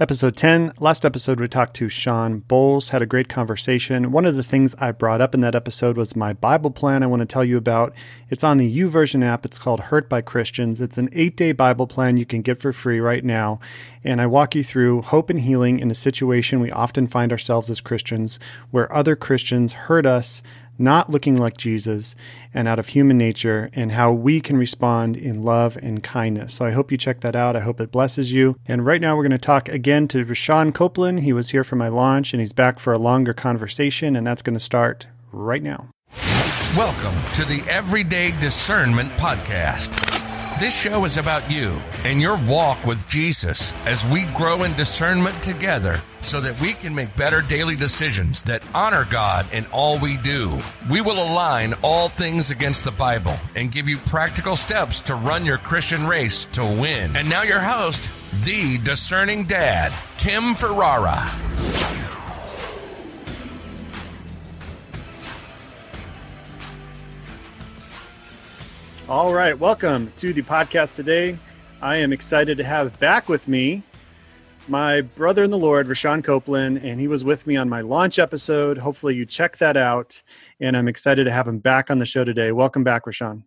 Episode 10. Last episode, we talked to Sean Bowles, had a great conversation. One of the things I brought up in that episode was my Bible plan I want to tell you about. It's on the YouVersion app. It's called Hurt by Christians. It's an eight day Bible plan you can get for free right now. And I walk you through hope and healing in a situation we often find ourselves as Christians where other Christians hurt us not looking like Jesus and out of human nature, and how we can respond in love and kindness. So I hope you check that out. I hope it blesses you. And right now, we're going to talk again to Rashawn Copeland. He was here for my launch, and he's back for a longer conversation, and that's going to start right now. Welcome to the Everyday Discernment Podcast. This show is about you and your walk with Jesus as we grow in discernment together so that we can make better daily decisions that honor God in all we do. We will align all things against the Bible and give you practical steps to run your Christian race to win. And now, your host, the discerning dad, Tim Ferrara. All right, welcome to the podcast today. I am excited to have back with me my brother in the Lord, Rashawn Copeland, and he was with me on my launch episode. Hopefully, you check that out. And I'm excited to have him back on the show today. Welcome back, Rashawn.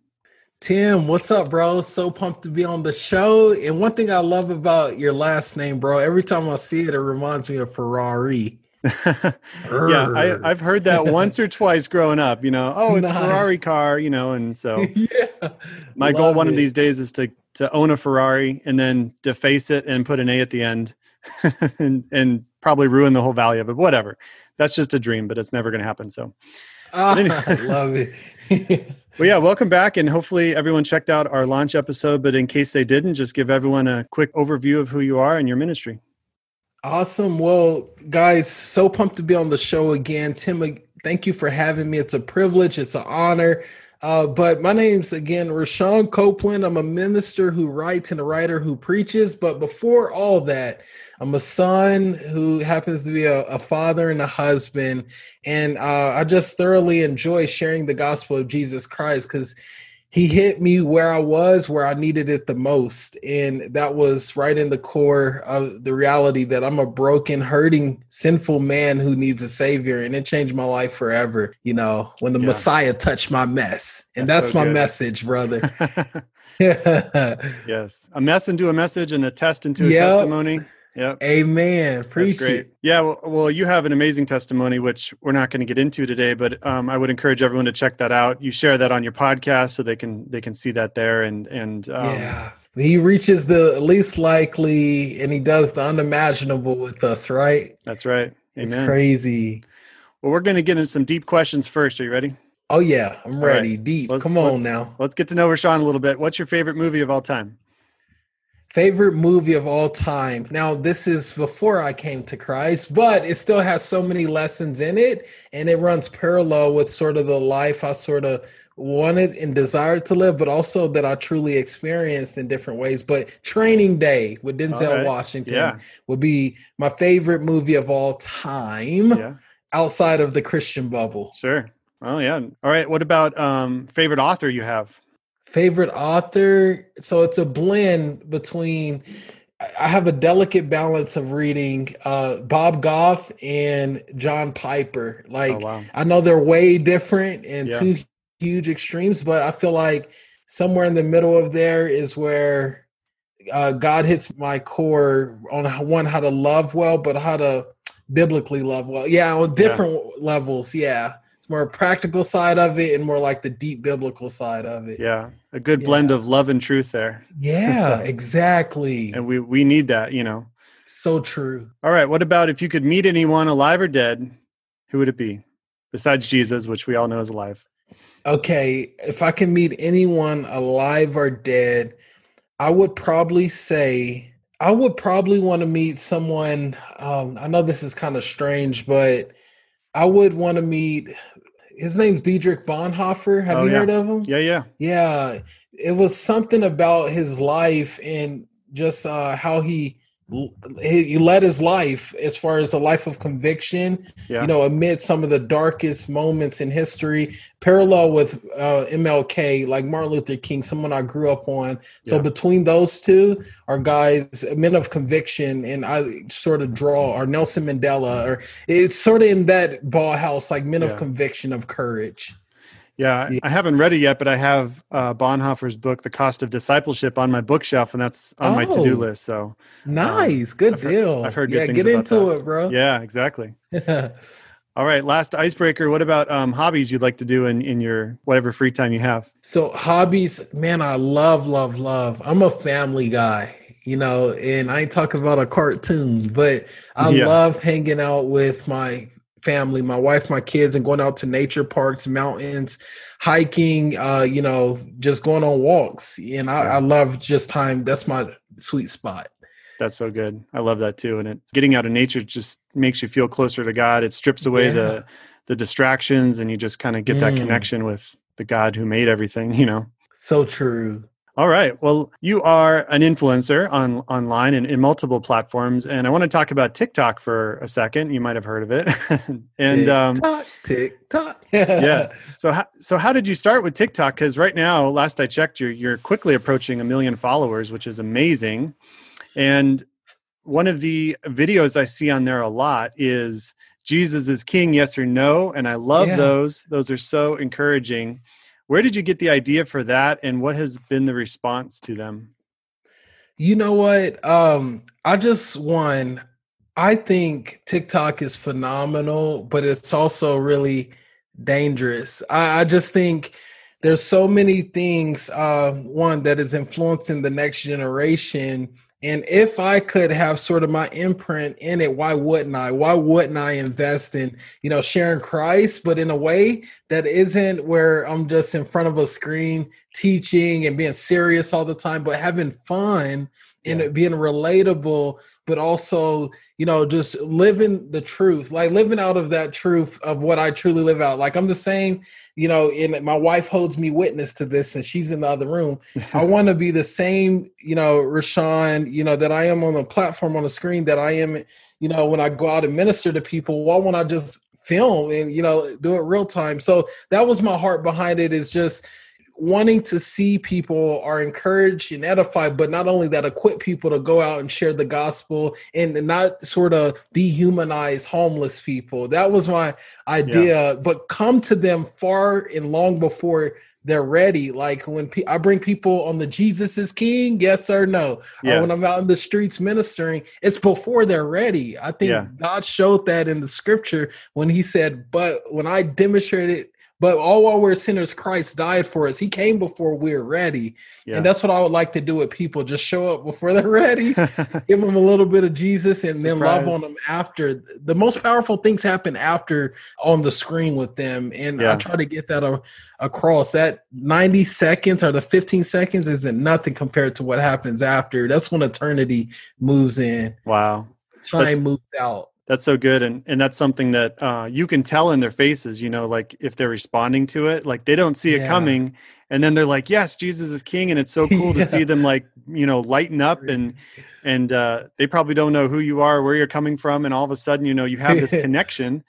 Tim, what's up, bro? So pumped to be on the show. And one thing I love about your last name, bro, every time I see it, it reminds me of Ferrari. yeah, I, have heard that once or twice growing up. You know, oh, it's nice. Ferrari car. You know, and so yeah, my goal one it. of these days is to to own a Ferrari and then deface it and put an A at the end, and and probably ruin the whole value of it. Whatever. That's just a dream, but it's never going to happen. So, oh, anyway. I love it. well, yeah, welcome back, and hopefully everyone checked out our launch episode. But in case they didn't, just give everyone a quick overview of who you are and your ministry. Awesome. Well, guys, so pumped to be on the show again. Tim, thank you for having me. It's a privilege, it's an honor. Uh, but my name's again Rashawn Copeland. I'm a minister who writes and a writer who preaches. But before all that, I'm a son who happens to be a, a father and a husband. And uh, I just thoroughly enjoy sharing the gospel of Jesus Christ because he hit me where I was, where I needed it the most. And that was right in the core of the reality that I'm a broken, hurting, sinful man who needs a savior. And it changed my life forever, you know, when the yeah. Messiah touched my mess. And that's, that's so my good. message, brother. yes. A mess into a message and a test into a yep. testimony. Yeah. Amen. Appreciate Yeah. Well, well, you have an amazing testimony, which we're not going to get into today, but um, I would encourage everyone to check that out. You share that on your podcast so they can they can see that there and and um, yeah. He reaches the least likely and he does the unimaginable with us, right? That's right. Amen. It's crazy. Well, we're going to get into some deep questions first. Are you ready? Oh yeah, I'm ready. Right. Deep. Let's, Come on now. Let's get to know Rashawn a little bit. What's your favorite movie of all time? Favorite movie of all time. Now, this is before I came to Christ, but it still has so many lessons in it, and it runs parallel with sort of the life I sort of wanted and desired to live, but also that I truly experienced in different ways. But Training Day with Denzel okay. Washington yeah. would be my favorite movie of all time yeah. outside of the Christian bubble. Sure. Oh yeah. All right. What about um favorite author you have? Favorite author? So it's a blend between I have a delicate balance of reading uh, Bob Goff and John Piper. Like oh, wow. I know they're way different and yeah. two huge extremes, but I feel like somewhere in the middle of there is where uh, God hits my core on one how to love well, but how to biblically love well. Yeah, on different yeah. levels. Yeah more practical side of it and more like the deep biblical side of it. Yeah. A good yeah. blend of love and truth there. Yeah, so, exactly. And we we need that, you know. So true. All right, what about if you could meet anyone alive or dead, who would it be? Besides Jesus, which we all know is alive. Okay, if I can meet anyone alive or dead, I would probably say I would probably want to meet someone um, I know this is kind of strange, but I would want to meet his name's Dietrich Bonhoeffer. Have oh, you yeah. heard of him? Yeah, yeah. Yeah. It was something about his life and just uh, how he he led his life as far as a life of conviction yeah. you know amid some of the darkest moments in history parallel with uh, mlk like martin luther king someone i grew up on so yeah. between those two are guys men of conviction and i sort of draw or nelson mandela or it's sort of in that ball house like men yeah. of conviction of courage yeah, I haven't read it yet, but I have uh, Bonhoeffer's book, The Cost of Discipleship, on my bookshelf, and that's on oh, my to-do list. So nice, um, good I've deal. Heard, I've heard good yeah, get into that. it, bro. Yeah, exactly. All right, last icebreaker. What about um, hobbies you'd like to do in in your whatever free time you have? So hobbies, man, I love, love, love. I'm a family guy you know, and I ain't talking about a cartoon, but I yeah. love hanging out with my family, my wife, my kids, and going out to nature parks, mountains, hiking, uh, you know, just going on walks. And I, I love just time. That's my sweet spot. That's so good. I love that too. And it getting out of nature just makes you feel closer to God. It strips away yeah. the the distractions and you just kind of get mm. that connection with the God who made everything, you know. So true. All right. Well, you are an influencer on online and in multiple platforms, and I want to talk about TikTok for a second. You might have heard of it. and um, TikTok, TikTok. yeah. So, how, so how did you start with TikTok? Because right now, last I checked, you're you're quickly approaching a million followers, which is amazing. And one of the videos I see on there a lot is Jesus is King, yes or no, and I love yeah. those. Those are so encouraging. Where did you get the idea for that and what has been the response to them? You know what? Um, I just one I think TikTok is phenomenal, but it's also really dangerous. I, I just think there's so many things. Uh, one that is influencing the next generation and if I could have sort of my imprint in it, why wouldn't I? Why wouldn't I invest in, you know, sharing Christ, but in a way that isn't where I'm just in front of a screen teaching and being serious all the time, but having fun and yeah. being relatable, but also, you know, just living the truth, like living out of that truth of what I truly live out. Like I'm the same you know, and my wife holds me witness to this, and she's in the other room. I want to be the same, you know, Rashawn, you know, that I am on the platform on the screen that I am, you know, when I go out and minister to people. Why won't I just film and you know do it real time? So that was my heart behind it. Is just wanting to see people are encouraged and edified, but not only that, equip people to go out and share the gospel and not sort of dehumanize homeless people. That was my idea, yeah. but come to them far and long before they're ready. Like when pe- I bring people on the Jesus is King, yes or no. Uh, yeah. Or when I'm out in the streets ministering, it's before they're ready. I think yeah. God showed that in the scripture when He said, "But when I demonstrated but all while we're sinners, Christ died for us. He came before we're ready. Yeah. And that's what I would like to do with people. Just show up before they're ready, give them a little bit of Jesus, and Surprise. then love on them after. The most powerful things happen after on the screen with them. And yeah. I try to get that a, across. That 90 seconds or the 15 seconds isn't nothing compared to what happens after. That's when eternity moves in. Wow. Time that's, moves out that's so good and and that's something that uh, you can tell in their faces you know like if they're responding to it like they don't see it yeah. coming and then they're like yes jesus is king and it's so cool yeah. to see them like you know lighten up and and uh, they probably don't know who you are where you're coming from and all of a sudden you know you have this connection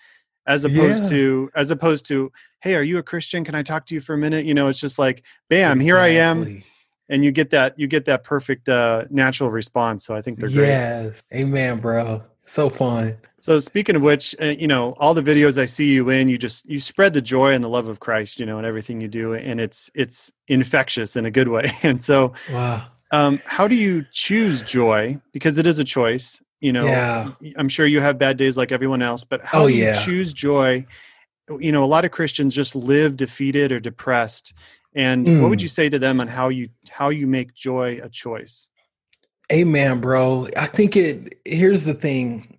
as opposed yeah. to as opposed to hey are you a christian can i talk to you for a minute you know it's just like bam exactly. here i am and you get that you get that perfect uh natural response so i think they're great yes amen bro so fun. So speaking of which, uh, you know, all the videos I see you in, you just you spread the joy and the love of Christ, you know, in everything you do, and it's it's infectious in a good way. And so, wow. Um, how do you choose joy? Because it is a choice. You know, yeah. I'm sure you have bad days like everyone else, but how oh, do you yeah. choose joy? You know, a lot of Christians just live defeated or depressed. And mm. what would mm. you say to them on how you how you make joy a choice? Amen, bro. I think it here's the thing.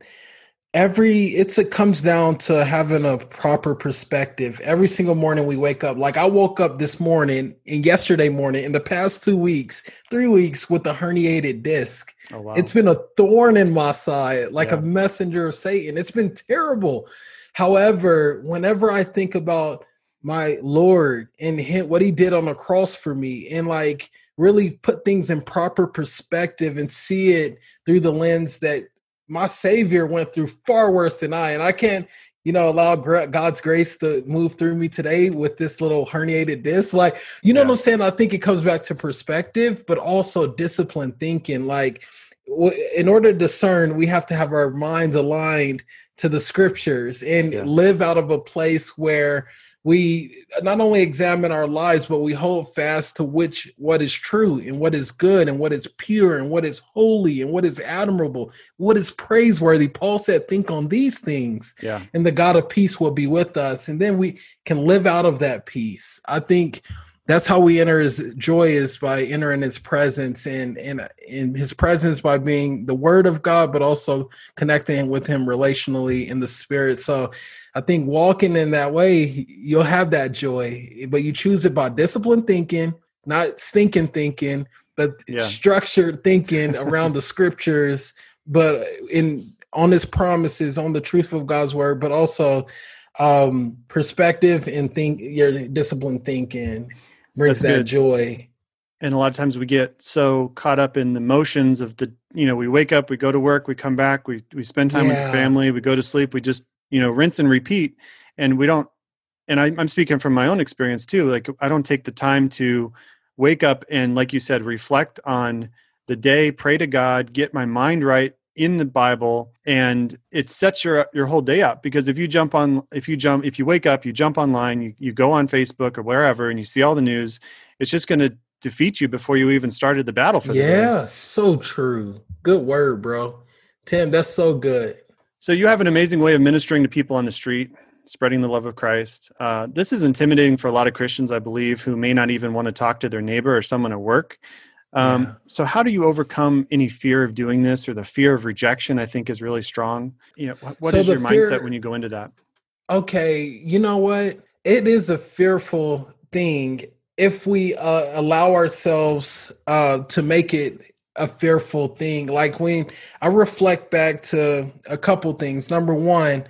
Every it's it comes down to having a proper perspective. Every single morning we wake up. Like I woke up this morning and yesterday morning in the past two weeks, three weeks with a herniated disc. Oh, wow. It's been a thorn in my side, like yeah. a messenger of Satan. It's been terrible. However, whenever I think about my Lord and him, what he did on the cross for me, and like really put things in proper perspective and see it through the lens that my savior went through far worse than I and I can't you know allow God's grace to move through me today with this little herniated disc like you know yeah. what I'm saying I think it comes back to perspective but also disciplined thinking like in order to discern we have to have our minds aligned to the scriptures and yeah. live out of a place where we not only examine our lives but we hold fast to which what is true and what is good and what is pure and what is holy and what is admirable what is praiseworthy. Paul said think on these things yeah. and the god of peace will be with us. And then we can live out of that peace. I think that's how we enter his joy is by entering his presence and in in his presence by being the word of God, but also connecting with him relationally in the spirit. So I think walking in that way, you'll have that joy, but you choose it by disciplined thinking, not stinking thinking, but yeah. structured thinking around the scriptures, but in on his promises, on the truth of God's word, but also um perspective and think your disciplined thinking brings That's that good. joy. And a lot of times we get so caught up in the motions of the, you know, we wake up, we go to work, we come back, we we spend time yeah. with the family, we go to sleep, we just, you know, rinse and repeat, and we don't. And I, I'm speaking from my own experience too. Like I don't take the time to wake up and, like you said, reflect on the day, pray to God, get my mind right in the Bible and it sets your your whole day up because if you jump on if you jump if you wake up you jump online you, you go on Facebook or wherever and you see all the news it's just going to defeat you before you even started the battle for yeah so true good word bro Tim that's so good so you have an amazing way of ministering to people on the street spreading the love of Christ uh, this is intimidating for a lot of Christians I believe who may not even want to talk to their neighbor or someone at work um, yeah. So, how do you overcome any fear of doing this or the fear of rejection? I think is really strong. You know, what, what so is your fear, mindset when you go into that? Okay, you know what? It is a fearful thing if we uh, allow ourselves uh, to make it a fearful thing. Like when I reflect back to a couple things. Number one,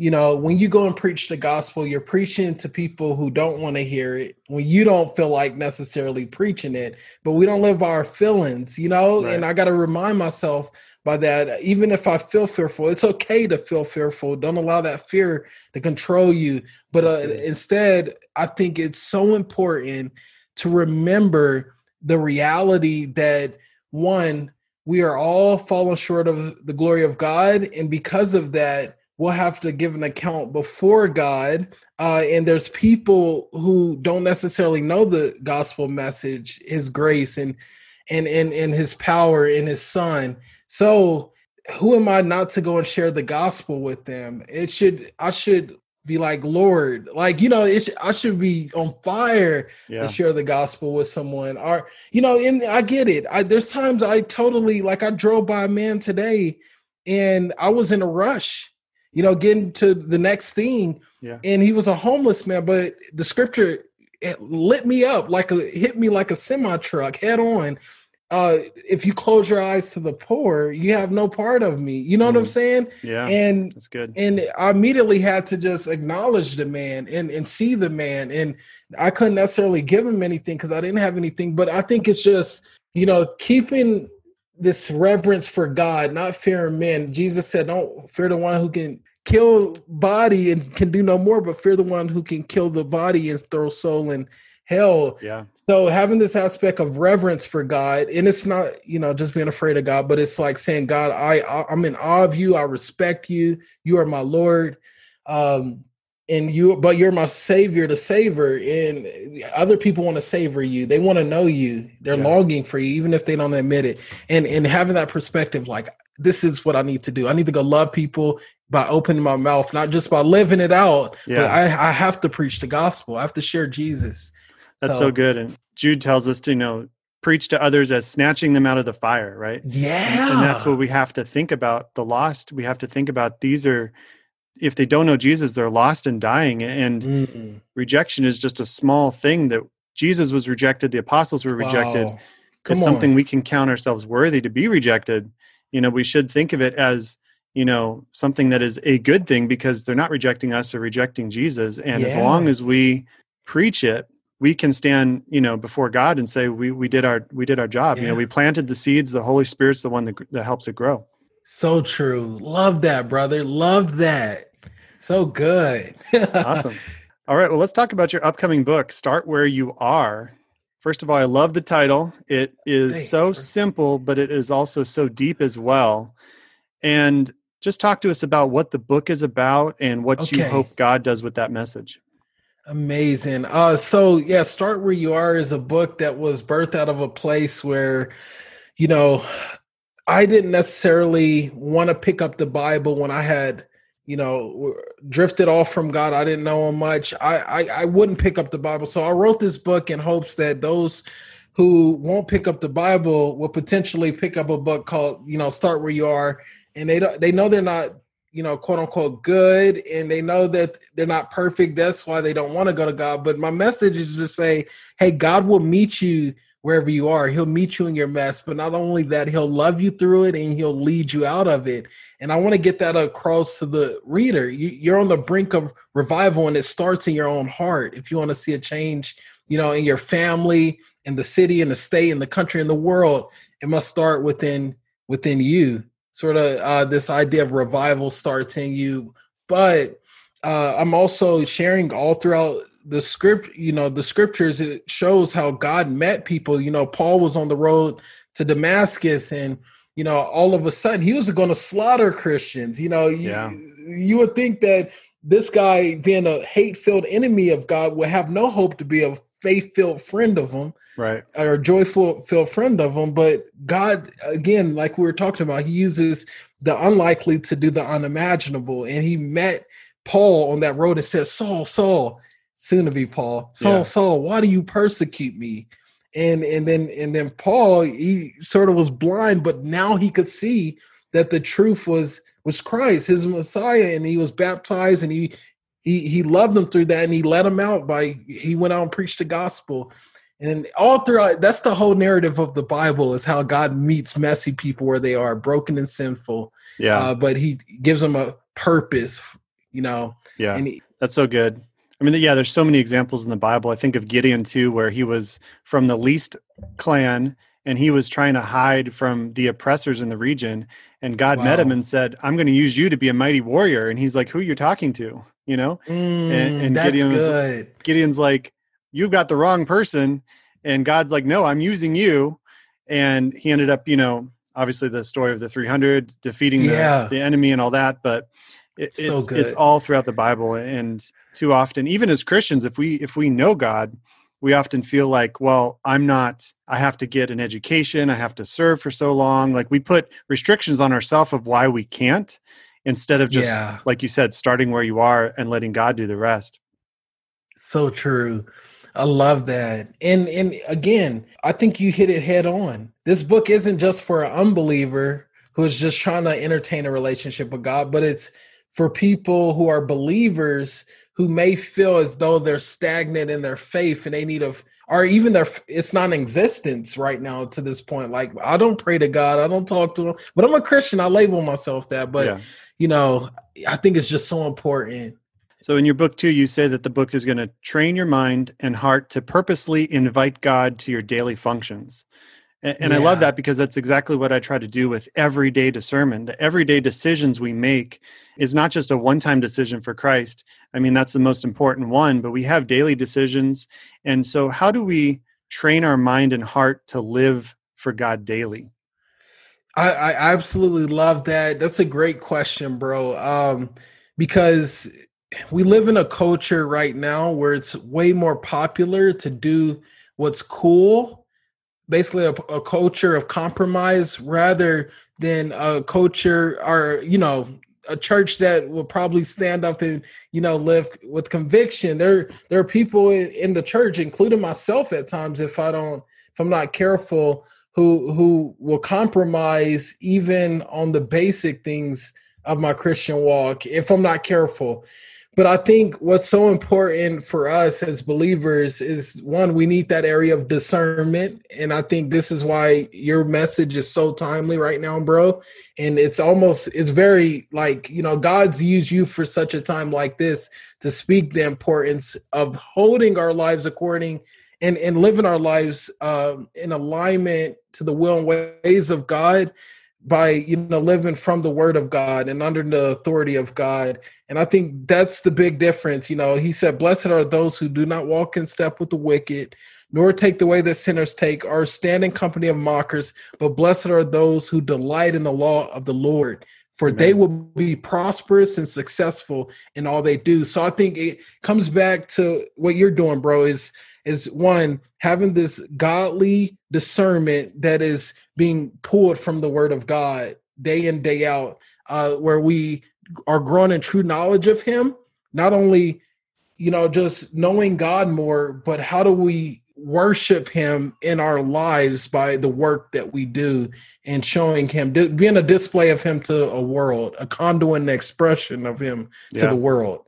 you know, when you go and preach the gospel, you're preaching to people who don't want to hear it when you don't feel like necessarily preaching it, but we don't live by our feelings, you know? Right. And I got to remind myself by that, even if I feel fearful, it's okay to feel fearful. Don't allow that fear to control you. But uh, instead, I think it's so important to remember the reality that one, we are all fallen short of the glory of God. And because of that, we'll have to give an account before God. Uh, and there's people who don't necessarily know the gospel message, His grace, and and and and His power in His Son. So who am I not to go and share the gospel with them? It should I should be like Lord, like you know, it I should be on fire yeah. to share the gospel with someone. Or you know, and I get it. I, there's times I totally like I drove by a man today, and I was in a rush you know, getting to the next thing. Yeah. And he was a homeless man, but the scripture it lit me up like a hit me like a semi truck head on. Uh, if you close your eyes to the poor, you have no part of me. You know mm. what I'm mm. saying? Yeah. And that's good. And I immediately had to just acknowledge the man and and see the man. And I couldn't necessarily give him anything because I didn't have anything. But I think it's just you know keeping this reverence for God, not fearing men. Jesus said, Don't fear the one who can kill body and can do no more, but fear the one who can kill the body and throw soul in hell. Yeah. So having this aspect of reverence for God, and it's not, you know, just being afraid of God, but it's like saying, God, I I'm in awe of you, I respect you, you are my Lord. Um, and you but you're my savior to savor and other people want to savor you they want to know you they're yeah. longing for you even if they don't admit it and and having that perspective like this is what i need to do i need to go love people by opening my mouth not just by living it out yeah. but I, I have to preach the gospel i have to share jesus that's so, so good and jude tells us to you know preach to others as snatching them out of the fire right yeah and, that's what we have to think about the lost we have to think about these are if they don't know Jesus, they're lost and dying. And Mm-mm. rejection is just a small thing that Jesus was rejected, the apostles were rejected. Wow. It's on. something we can count ourselves worthy to be rejected. You know, we should think of it as, you know, something that is a good thing because they're not rejecting us or rejecting Jesus. And yeah. as long as we preach it we can stand you know before god and say we we did our we did our job. Yeah. you know we planted the seeds the holy spirit's the one that, that helps it grow. So true. Love that brother. Love that. So good. Awesome. All right well let's talk about your upcoming book start where you are. First of all i love the title. It is Thanks, so simple but it is also so deep as well. And just talk to us about what the book is about and what okay. you hope god does with that message Amazing. Uh, so yeah, start where you are is a book that was birthed out of a place where, you know, I didn't necessarily want to pick up the Bible when I had, you know, drifted off from God. I didn't know him much. I, I I wouldn't pick up the Bible. So I wrote this book in hopes that those who won't pick up the Bible will potentially pick up a book called, you know, Start Where You Are. And they don't they know they're not you know, quote unquote good, and they know that they're not perfect. That's why they don't want to go to God. But my message is to say, hey, God will meet you wherever you are. He'll meet you in your mess, but not only that, he'll love you through it and he'll lead you out of it. And I want to get that across to the reader. You, are on the brink of revival, and it starts in your own heart. If you want to see a change, you know, in your family, in the city, in the state, in the country, in the world, it must start within within you sort of uh, this idea of revival starts in you. But uh, I'm also sharing all throughout the script, you know, the scriptures, it shows how God met people. You know, Paul was on the road to Damascus and, you know, all of a sudden he was going to slaughter Christians. You know, yeah. you, you would think that this guy being a hate filled enemy of God would have no hope to be a faith filled friend of them, right? Or joyful filled friend of them. But God, again, like we were talking about, He uses the unlikely to do the unimaginable, and He met Paul on that road and said, "Saul, Saul, soon to be Paul, Saul, yeah. Saul, why do you persecute me?" And and then and then Paul, he sort of was blind, but now he could see that the truth was was Christ, his Messiah, and he was baptized and he he he loved them through that and he let them out by he went out and preached the gospel. And all throughout that's the whole narrative of the bible is how god meets messy people where they are broken and sinful. Yeah. Uh, but he gives them a purpose you know? Yeah. He, that's so good. I mean yeah there's so many examples in the bible. I think of gideon too where he was from the least clan and he was trying to hide from the oppressors in the region and god wow. met him and said i'm going to use you to be a mighty warrior and he's like who are you talking to you know? Mm, and, and Gideon's, good. Gideon's like, you've got the wrong person. And God's like, no, I'm using you. And he ended up, you know, obviously the story of the 300 defeating the, yeah. the enemy and all that. But it, so it's, good. it's all throughout the Bible. And too often, even as Christians, if we, if we know God, we often feel like, well, I'm not, I have to get an education, I have to serve for so long. Like we put restrictions on ourselves of why we can't instead of just yeah. like you said starting where you are and letting god do the rest so true i love that and and again i think you hit it head on this book isn't just for an unbeliever who's just trying to entertain a relationship with god but it's for people who are believers who may feel as though they're stagnant in their faith and they need a or even their it's not in existence right now to this point like i don't pray to god i don't talk to him but i'm a christian i label myself that but yeah you know, I think it's just so important. So, in your book, too, you say that the book is going to train your mind and heart to purposely invite God to your daily functions. And, and yeah. I love that because that's exactly what I try to do with everyday discernment. The everyday decisions we make is not just a one time decision for Christ. I mean, that's the most important one, but we have daily decisions. And so, how do we train our mind and heart to live for God daily? I, I absolutely love that. That's a great question, bro. Um, because we live in a culture right now where it's way more popular to do what's cool, basically a, a culture of compromise rather than a culture or you know a church that will probably stand up and you know live with conviction. There there are people in, in the church, including myself at times, if I don't if I'm not careful who who will compromise even on the basic things of my Christian walk if I'm not careful. But I think what's so important for us as believers is one, we need that area of discernment. And I think this is why your message is so timely right now, bro. And it's almost, it's very like, you know, God's used you for such a time like this to speak the importance of holding our lives according and, and living our lives um, in alignment to the will and ways of God by you know living from the word of god and under the authority of god. And i think that's the big difference you know. He said blessed are those who do not walk in step with the wicked nor take the way that sinners take or stand in company of mockers but blessed are those who delight in the law of the lord for Amen. they will be prosperous and successful in all they do. So i think it comes back to what you're doing bro is is one having this godly discernment that is being pulled from the word of god day in day out uh, where we are growing in true knowledge of him not only you know just knowing god more but how do we worship him in our lives by the work that we do and showing him being a display of him to a world a conduit and expression of him yeah. to the world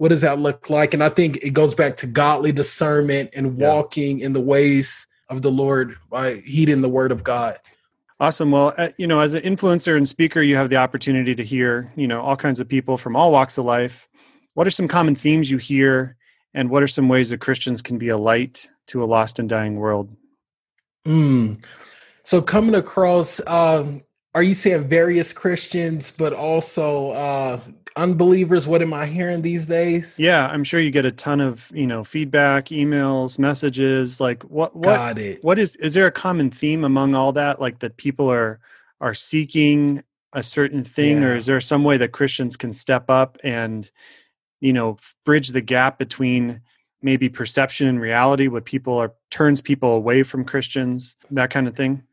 what does that look like? And I think it goes back to godly discernment and walking yeah. in the ways of the Lord by heeding the word of God. Awesome. Well, uh, you know, as an influencer and speaker, you have the opportunity to hear, you know, all kinds of people from all walks of life. What are some common themes you hear, and what are some ways that Christians can be a light to a lost and dying world? Mm. So, coming across, um, are you saying various Christians, but also uh, unbelievers what am i hearing these days yeah i'm sure you get a ton of you know feedback emails messages like what what Got it. what is is there a common theme among all that like that people are are seeking a certain thing yeah. or is there some way that christians can step up and you know bridge the gap between maybe perception and reality what people are turns people away from christians that kind of thing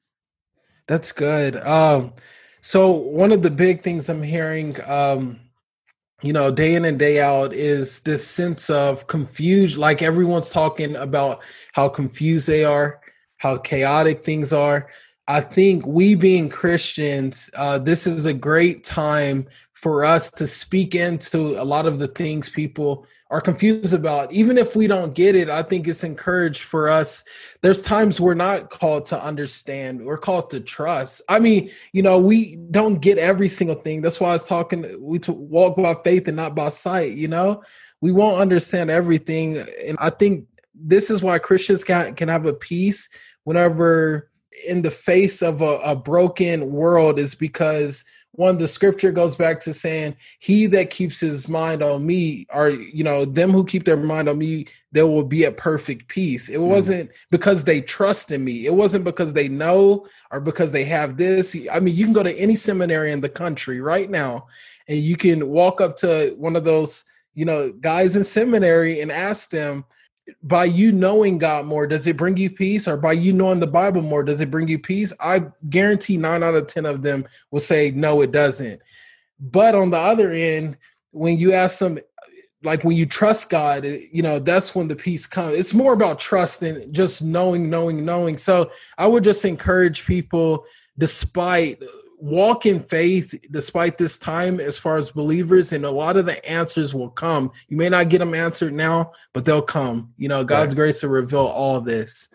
that's good um so one of the big things i'm hearing um you know, day in and day out is this sense of confusion. Like everyone's talking about how confused they are, how chaotic things are. I think we being Christians, uh, this is a great time for us to speak into a lot of the things people are confused about. Even if we don't get it i think it's encouraged for us. There's times we're not called to understand. We're called to trust. I mean you know we don't get every single thing. That's why i was talking we to walk by faith and not by sight you know? We won't understand everything. And i think this is why christians can, can have a peace whenever in the face of a, a broken world is because one the scripture goes back to saying he that keeps his mind on me are you know them who keep their mind on me they will be at perfect peace. It mm. wasn't because they trust in me. It wasn't because they know or because they have this. I mean you can go to any seminary in the country right now and you can walk up to one of those you know guys in seminary and ask them by you knowing God more, does it bring you peace? Or by you knowing the Bible more, does it bring you peace? I guarantee nine out of 10 of them will say, no, it doesn't. But on the other end, when you ask them, like when you trust God, eh, you know, that's when the peace comes. It's more about trust than just knowing, knowing, knowing. So I would just encourage people, despite walk in faith despite this time as far as believers and a lot of the answers will come you may not get them answered now but they'll come you know god's right. grace to reveal all this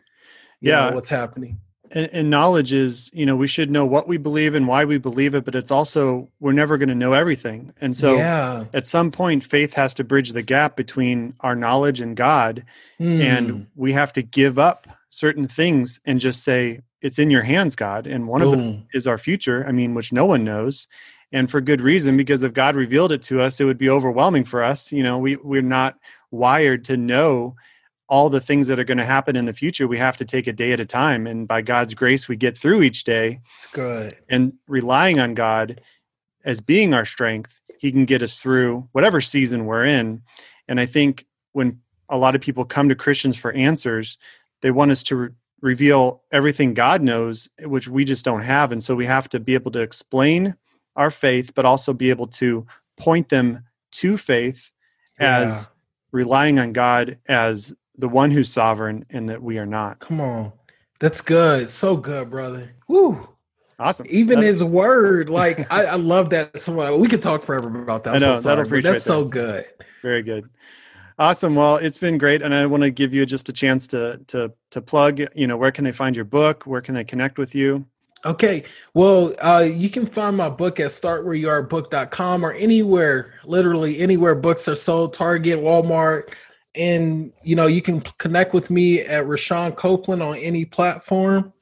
yeah know, what's happening and, and, knowledge is you know we should know what we believe and why we believe it but it's also we're never going to know everything and so yeah. at some point faith has to bridge the gap between our knowledge and god mm. and hmm. we have to give up certain things and just say it's in your hands, God. And one Boom. of them is our future, I mean, which no one knows. And for good reason, because if God revealed it to us, it would be overwhelming for us. You know, we, we're not wired to know all the things that are going to happen in the future. We have to take a day at a time. And by God's grace, we get through each day. It's good. And relying on God as being our strength, He can get us through whatever season we're in. And I think when a lot of people come to Christians for answers, they want us to reveal everything God knows, which we just don't have. And so we have to be able to explain our faith, but also be able to point them to faith yeah. as relying on God as the one who's sovereign and that we are not. Come on. That's good. So good, brother. Woo. Awesome. Even that, his word, like I, I, love that. So we could talk forever about that. I'm I know so that'll that's so good. Very good. Awesome. Well, it's been great, and I want to give you just a chance to to to plug. You know, where can they find your book? Where can they connect with you? Okay. Well, uh, you can find my book at startwhereyouarebook.com or anywhere, literally anywhere books are sold, Target, Walmart. And, you know, you can connect with me at Rashawn Copeland on any platform,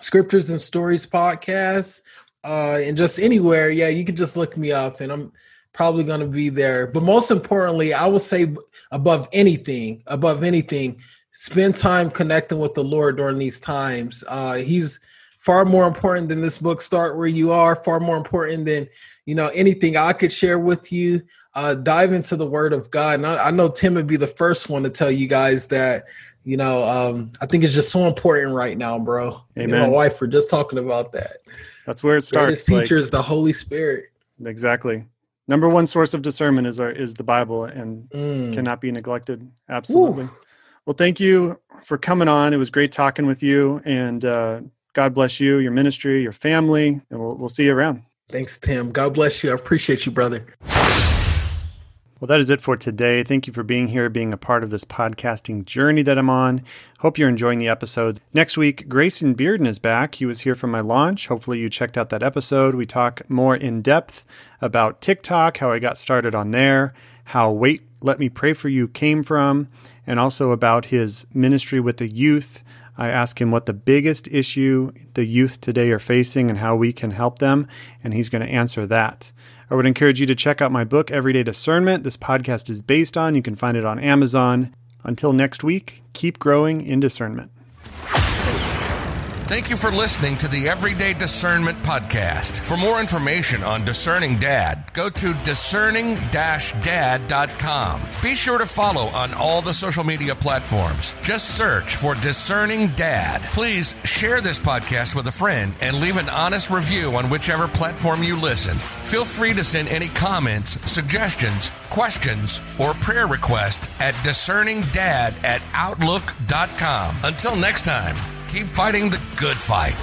Scriptures and Stories podcast, uh, and just anywhere. Yeah, you can just look me up and I'm probably going to be there. But most importantly, I would say above anything, above anything, spend time connecting with the Lord during these times. Uh, he's, far more important than this book start where you are far more important than you know anything i could share with you uh, dive into the word of god and I, I, know tim would be the first one to tell you guys that you know um, i think it's just so important right now bro Amen. my wife were just talking about that that's where it starts Greatest teacher like, is the holy spirit exactly number one source of discernment is our is the bible and mm. cannot be neglected absolutely Ooh. well thank you for coming on it was great talking with you and uh, God bless you, your ministry, your family, and we'll, we'll see you around. Thanks, Tim. God bless you. I appreciate you, brother. Well, that is it for today. Thank you for being here, being a part of this podcasting journey that I'm on. Hope you're enjoying the episodes. Next week, Grayson Bearden is back. He was here for my launch. Hopefully, you checked out that episode. We talk more in depth about TikTok, how I got started on there, how Wait, Let Me Pray for You came from, and also about his ministry with the youth I ask him what the biggest issue the youth today are facing and how we can help them, and he's going to answer that. I would encourage you to check out my book, Everyday Discernment. This podcast is based on. You can find it on Amazon. Until next week, keep growing in discernment. Thank you for listening to the Everyday Discernment Podcast. For more information on Discerning Dad, go to discerning dad.com. Be sure to follow on all the social media platforms. Just search for Discerning Dad. Please share this podcast with a friend and leave an honest review on whichever platform you listen. Feel free to send any comments, suggestions, questions, or prayer requests at discerningdad at outlook.com. Until next time keep fighting the good fight.